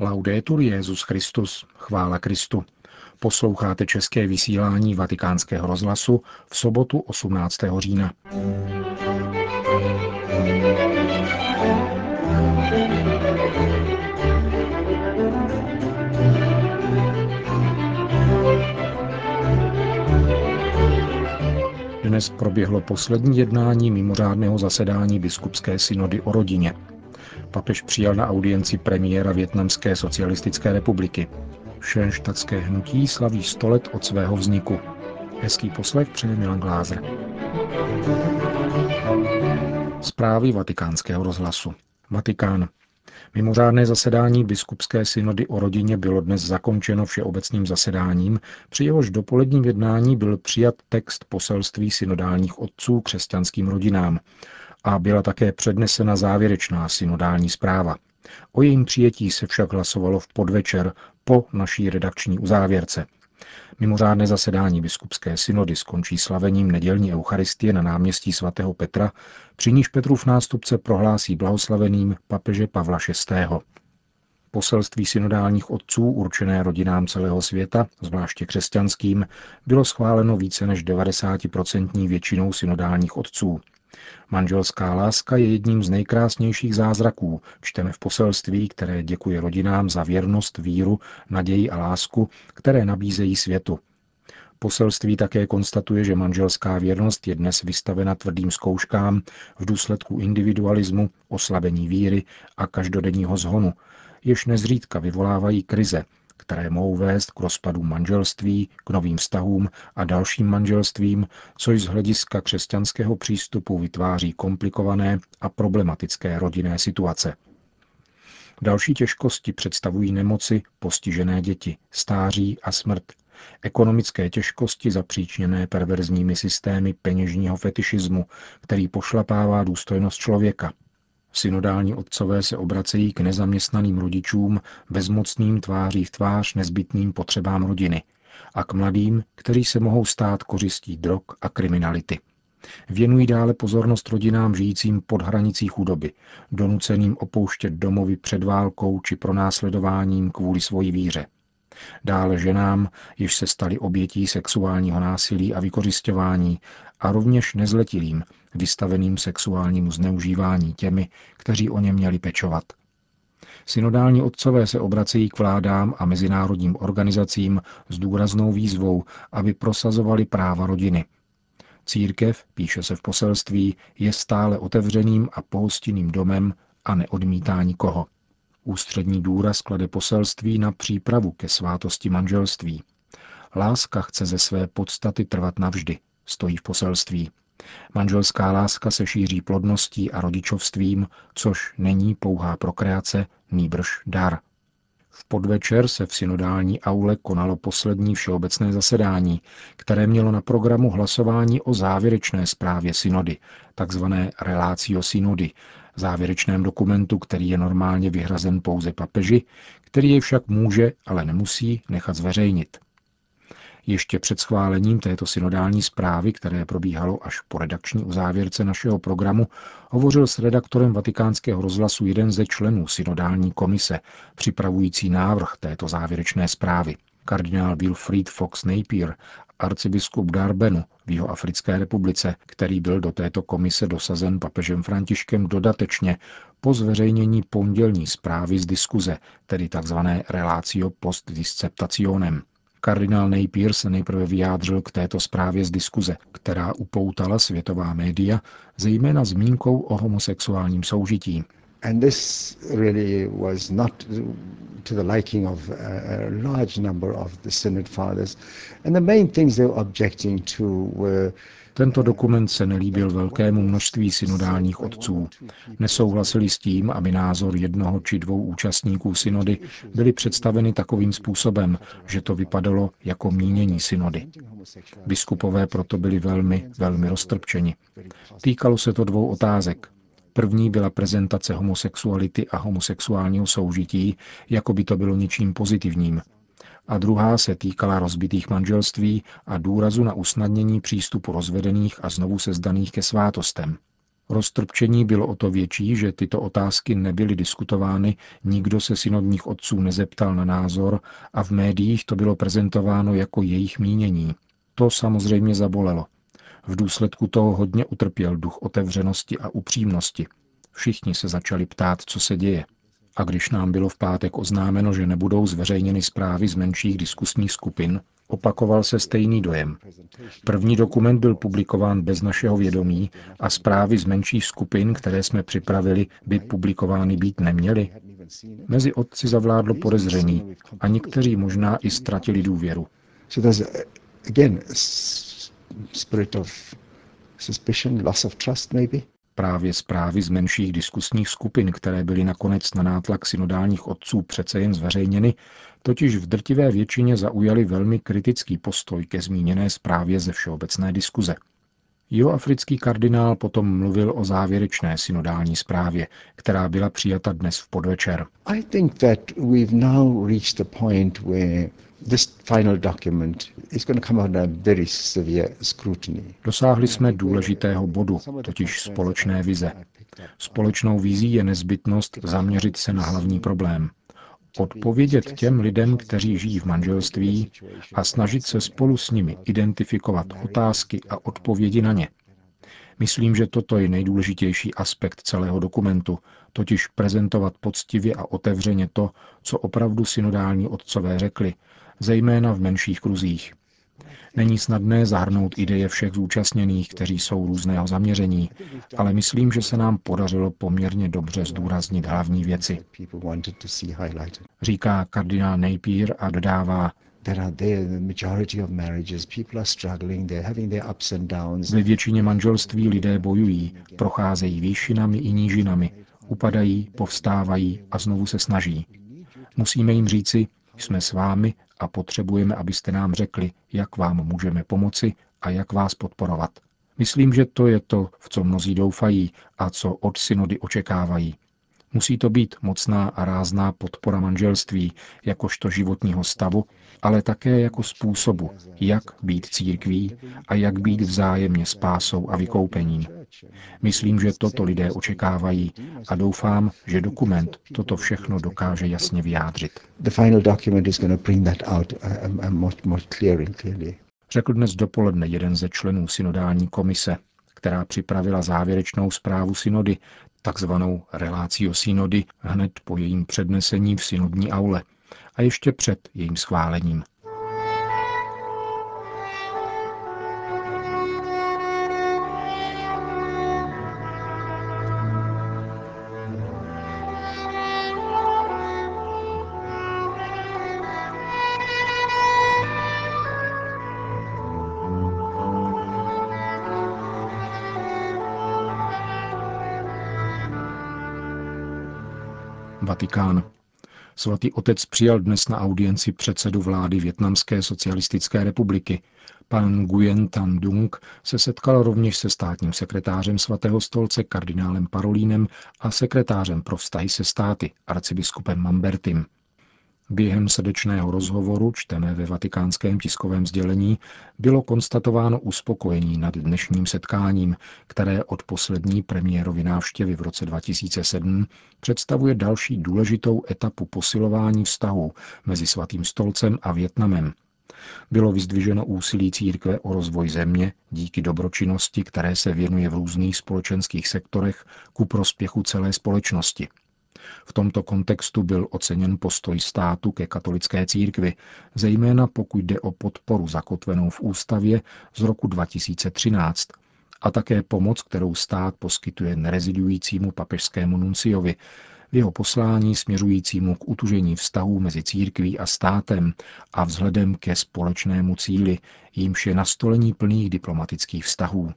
Laudetur Jezus Christus, chvála Kristu. Posloucháte české vysílání Vatikánského rozhlasu v sobotu 18. října. Dnes proběhlo poslední jednání mimořádného zasedání biskupské synody o rodině. Papež přijal na audienci premiéra Větnamské socialistické republiky. Šenštatské hnutí slaví 100 let od svého vzniku. Hezký poslech přeje Milan Glázer. Zprávy vatikánského rozhlasu. Vatikán. Mimořádné zasedání biskupské synody o rodině bylo dnes zakončeno všeobecným zasedáním, při jehož dopoledním jednání byl přijat text poselství synodálních otců křesťanským rodinám a byla také přednesena závěrečná synodální zpráva. O jejím přijetí se však hlasovalo v podvečer po naší redakční uzávěrce. Mimořádné zasedání biskupské synody skončí slavením nedělní eucharistie na náměstí svatého Petra, při níž Petrův nástupce prohlásí blahoslaveným papeže Pavla VI. Poselství synodálních otců určené rodinám celého světa, zvláště křesťanským, bylo schváleno více než 90% většinou synodálních otců. Manželská láska je jedním z nejkrásnějších zázraků, čteme v poselství, které děkuje rodinám za věrnost, víru, naději a lásku, které nabízejí světu. Poselství také konstatuje, že manželská věrnost je dnes vystavena tvrdým zkouškám v důsledku individualismu, oslabení víry a každodenního zhonu, jež nezřídka vyvolávají krize, které mohou vést k rozpadu manželství, k novým vztahům a dalším manželstvím, což z hlediska křesťanského přístupu vytváří komplikované a problematické rodinné situace. Další těžkosti představují nemoci, postižené děti, stáří a smrt, ekonomické těžkosti zapříčněné perverzními systémy peněžního fetišismu, který pošlapává důstojnost člověka – Synodální otcové se obracejí k nezaměstnaným rodičům bezmocným tváří v tvář nezbytným potřebám rodiny a k mladým, kteří se mohou stát kořistí drog a kriminality. Věnují dále pozornost rodinám žijícím pod hranicí chudoby, donuceným opouštět domovy před válkou či pronásledováním kvůli svojí víře. Dále ženám, jež se stali obětí sexuálního násilí a vykořišťování a rovněž nezletilým, vystaveným sexuálnímu zneužívání těmi, kteří o ně měli pečovat. Synodální otcové se obracejí k vládám a mezinárodním organizacím s důraznou výzvou, aby prosazovali práva rodiny. Církev, píše se v poselství, je stále otevřeným a pohostinným domem a neodmítá nikoho. Ústřední důraz klade poselství na přípravu ke svátosti manželství. Láska chce ze své podstaty trvat navždy, stojí v poselství. Manželská láska se šíří plodností a rodičovstvím, což není pouhá prokreace, nýbrž dar. V podvečer se v synodální aule konalo poslední všeobecné zasedání, které mělo na programu hlasování o závěrečné zprávě synody, takzvané relácio synody, závěrečném dokumentu, který je normálně vyhrazen pouze papeži, který je však může, ale nemusí nechat zveřejnit. Ještě před schválením této synodální zprávy, které probíhalo až po redakční uzávěrce našeho programu, hovořil s redaktorem vatikánského rozhlasu jeden ze členů synodální komise, připravující návrh této závěrečné zprávy. Kardinál Wilfried Fox Napier, arcibiskup Darbenu v jeho Africké republice, který byl do této komise dosazen papežem Františkem dodatečně po zveřejnění pondělní zprávy z diskuze, tedy tzv. relácio post disceptationem. Kardinál Napier se nejprve vyjádřil k této zprávě z diskuze, která upoutala světová média, zejména zmínkou o homosexuálním soužití. And this really was not to the liking of a large number of the Synod fathers. And the main things they were objecting to were tento dokument se nelíbil velkému množství synodálních otců. Nesouhlasili s tím, aby názor jednoho či dvou účastníků synody byly představeny takovým způsobem, že to vypadalo jako mínění synody. Biskupové proto byli velmi, velmi roztrpčeni. Týkalo se to dvou otázek. První byla prezentace homosexuality a homosexuálního soužití, jako by to bylo něčím pozitivním, a druhá se týkala rozbitých manželství a důrazu na usnadnění přístupu rozvedených a znovu sezdaných ke svátostem. Roztrpčení bylo o to větší, že tyto otázky nebyly diskutovány, nikdo se synodních otců nezeptal na názor a v médiích to bylo prezentováno jako jejich mínění. To samozřejmě zabolelo. V důsledku toho hodně utrpěl duch otevřenosti a upřímnosti. Všichni se začali ptát, co se děje. A když nám bylo v pátek oznámeno, že nebudou zveřejněny zprávy z menších diskusních skupin, opakoval se stejný dojem. První dokument byl publikován bez našeho vědomí a zprávy z menších skupin, které jsme připravili, by publikovány být neměly. Mezi otci zavládlo podezření a někteří možná i ztratili důvěru. Spirit of suspicion, loss of trust maybe. Právě zprávy z menších diskusních skupin, které byly nakonec na nátlak synodálních otců přece jen zveřejněny, totiž v drtivé většině zaujali velmi kritický postoj ke zmíněné zprávě ze všeobecné diskuze. Jihoafrický kardinál potom mluvil o závěrečné synodální zprávě, která byla přijata dnes v podvečer. I think that we've now reached the point where Dosáhli jsme důležitého bodu, totiž společné vize. Společnou vizí je nezbytnost zaměřit se na hlavní problém. Odpovědět těm lidem, kteří žijí v manželství a snažit se spolu s nimi identifikovat otázky a odpovědi na ně. Myslím, že toto je nejdůležitější aspekt celého dokumentu, totiž prezentovat poctivě a otevřeně to, co opravdu synodální otcové řekli, zejména v menších kruzích. Není snadné zahrnout ideje všech zúčastněných, kteří jsou různého zaměření, ale myslím, že se nám podařilo poměrně dobře zdůraznit hlavní věci. Říká kardinál Napier a dodává, ve většině manželství lidé bojují, procházejí výšinami i nížinami, upadají, povstávají a znovu se snaží. Musíme jim říci, jsme s vámi a potřebujeme, abyste nám řekli, jak vám můžeme pomoci a jak vás podporovat. Myslím, že to je to, v co mnozí doufají a co od synody očekávají. Musí to být mocná a rázná podpora manželství, jakožto životního stavu, ale také jako způsobu, jak být církví a jak být vzájemně spásou a vykoupením. Myslím, že toto lidé očekávají a doufám, že dokument toto všechno dokáže jasně vyjádřit. Řekl dnes dopoledne jeden ze členů synodální komise, která připravila závěrečnou zprávu synody, takzvanou relácio synody, hned po jejím přednesení v synodní aule a ještě před jejím schválením. Vatikán. Svatý otec přijal dnes na audienci předsedu vlády Větnamské socialistické republiky. Pan Nguyen Tan Dung se setkal rovněž se státním sekretářem svatého stolce kardinálem Parolínem a sekretářem pro vztahy se státy arcibiskupem Mambertim. Během srdečného rozhovoru, čteme ve vatikánském tiskovém sdělení, bylo konstatováno uspokojení nad dnešním setkáním, které od poslední premiérovy návštěvy v roce 2007 představuje další důležitou etapu posilování vztahů mezi Svatým stolcem a Větnamem. Bylo vyzdviženo úsilí církve o rozvoj země díky dobročinnosti, které se věnuje v různých společenských sektorech ku prospěchu celé společnosti – v tomto kontextu byl oceněn postoj státu ke katolické církvi, zejména pokud jde o podporu zakotvenou v ústavě z roku 2013 a také pomoc, kterou stát poskytuje nerezidujícímu papežskému nunciovi, v jeho poslání směřujícímu k utužení vztahů mezi církví a státem a vzhledem ke společnému cíli, jímž je nastolení plných diplomatických vztahů.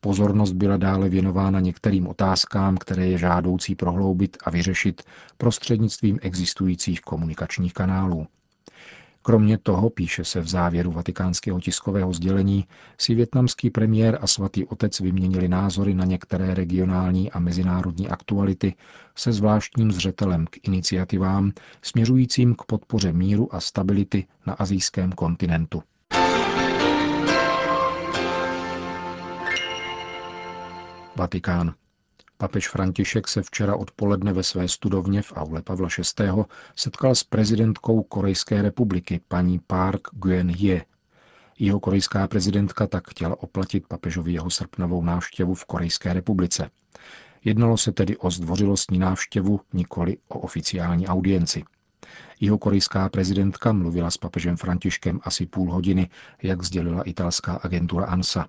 Pozornost byla dále věnována některým otázkám, které je žádoucí prohloubit a vyřešit prostřednictvím existujících komunikačních kanálů. Kromě toho, píše se v závěru vatikánského tiskového sdělení, si větnamský premiér a svatý otec vyměnili názory na některé regionální a mezinárodní aktuality se zvláštním zřetelem k iniciativám směřujícím k podpoře míru a stability na azijském Vatikán. Papež František se včera odpoledne ve své studovně v aule Pavla VI. setkal s prezidentkou Korejské republiky, paní Park Geun-hye. Jeho korejská prezidentka tak chtěla oplatit papežovi jeho srpnovou návštěvu v Korejské republice. Jednalo se tedy o zdvořilostní návštěvu, nikoli o oficiální audienci. Jeho korejská prezidentka mluvila s papežem Františkem asi půl hodiny, jak sdělila italská agentura ANSA.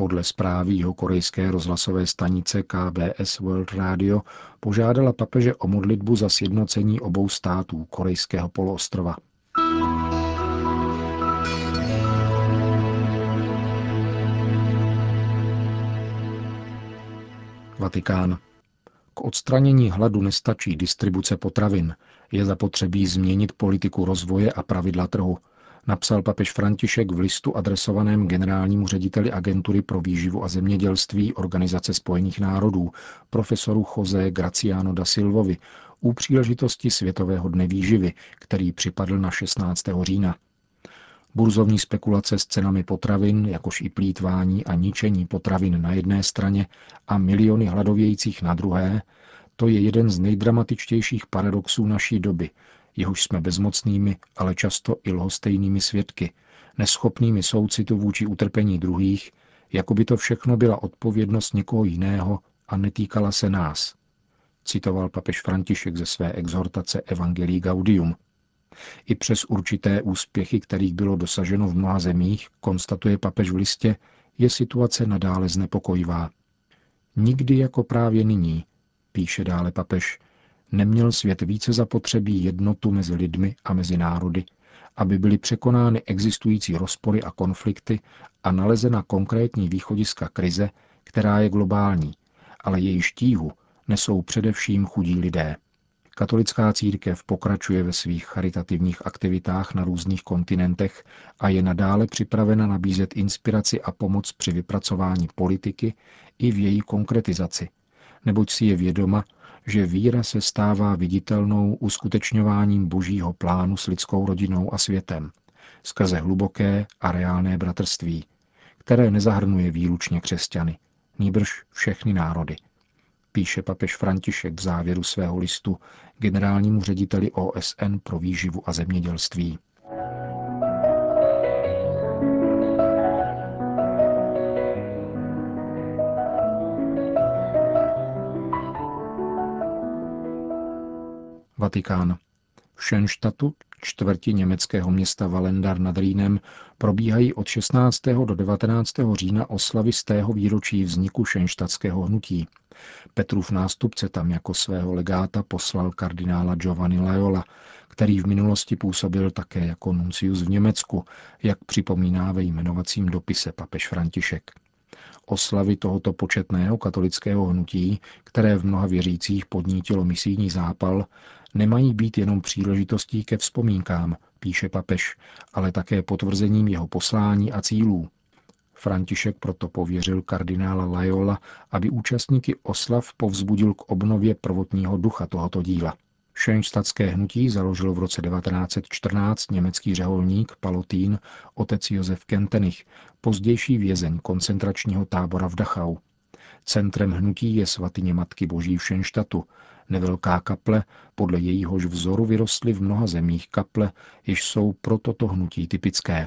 Podle zprávy jeho korejské rozhlasové stanice KBS World Radio požádala papeže o modlitbu za sjednocení obou států korejského poloostrova. Vatikán. K odstranění hladu nestačí distribuce potravin. Je zapotřebí změnit politiku rozvoje a pravidla trhu, napsal papež František v listu adresovaném generálnímu řediteli agentury pro výživu a zemědělství Organizace spojených národů, profesoru Jose Graciano da Silvovi, u příležitosti Světového dne výživy, který připadl na 16. října. Burzovní spekulace s cenami potravin, jakož i plítvání a ničení potravin na jedné straně a miliony hladovějících na druhé, to je jeden z nejdramatičtějších paradoxů naší doby, jehož jsme bezmocnými, ale často i lhostejnými svědky, neschopnými soucitu vůči utrpení druhých, jako by to všechno byla odpovědnost někoho jiného a netýkala se nás. Citoval papež František ze své exhortace Evangelii Gaudium. I přes určité úspěchy, kterých bylo dosaženo v mnoha zemích, konstatuje papež v listě, je situace nadále znepokojivá. Nikdy jako právě nyní, píše dále papež, neměl svět více zapotřebí jednotu mezi lidmi a mezi národy, aby byly překonány existující rozpory a konflikty a nalezena konkrétní východiska krize, která je globální, ale její štíhu nesou především chudí lidé. Katolická církev pokračuje ve svých charitativních aktivitách na různých kontinentech a je nadále připravena nabízet inspiraci a pomoc při vypracování politiky i v její konkretizaci, neboť si je vědoma, že víra se stává viditelnou uskutečňováním božího plánu s lidskou rodinou a světem, skrze hluboké a reálné bratrství, které nezahrnuje výlučně křesťany, nýbrž všechny národy. Píše papež František v závěru svého listu generálnímu řediteli OSN pro výživu a zemědělství. Vatikán. V Šenštatu, čtvrti německého města Valendar nad Rýnem, probíhají od 16. do 19. října oslavy z tého výročí vzniku šenštatského hnutí. Petrův nástupce tam jako svého legáta poslal kardinála Giovanni Lajola, který v minulosti působil také jako nuncius v Německu, jak připomíná ve jmenovacím dopise papež František. Oslavy tohoto početného katolického hnutí, které v mnoha věřících podnítilo misijní zápal, nemají být jenom příležitostí ke vzpomínkám, píše papež, ale také potvrzením jeho poslání a cílů. František proto pověřil kardinála Lajola, aby účastníky oslav povzbudil k obnově prvotního ducha tohoto díla. Šenštadské hnutí založil v roce 1914 německý řeholník Palotín otec Josef Kentenich, pozdější vězeň koncentračního tábora v Dachau. Centrem hnutí je svatyně Matky Boží v Šenštatu, nevelká kaple, podle jejíhož vzoru vyrostly v mnoha zemích kaple, jež jsou pro toto hnutí typické.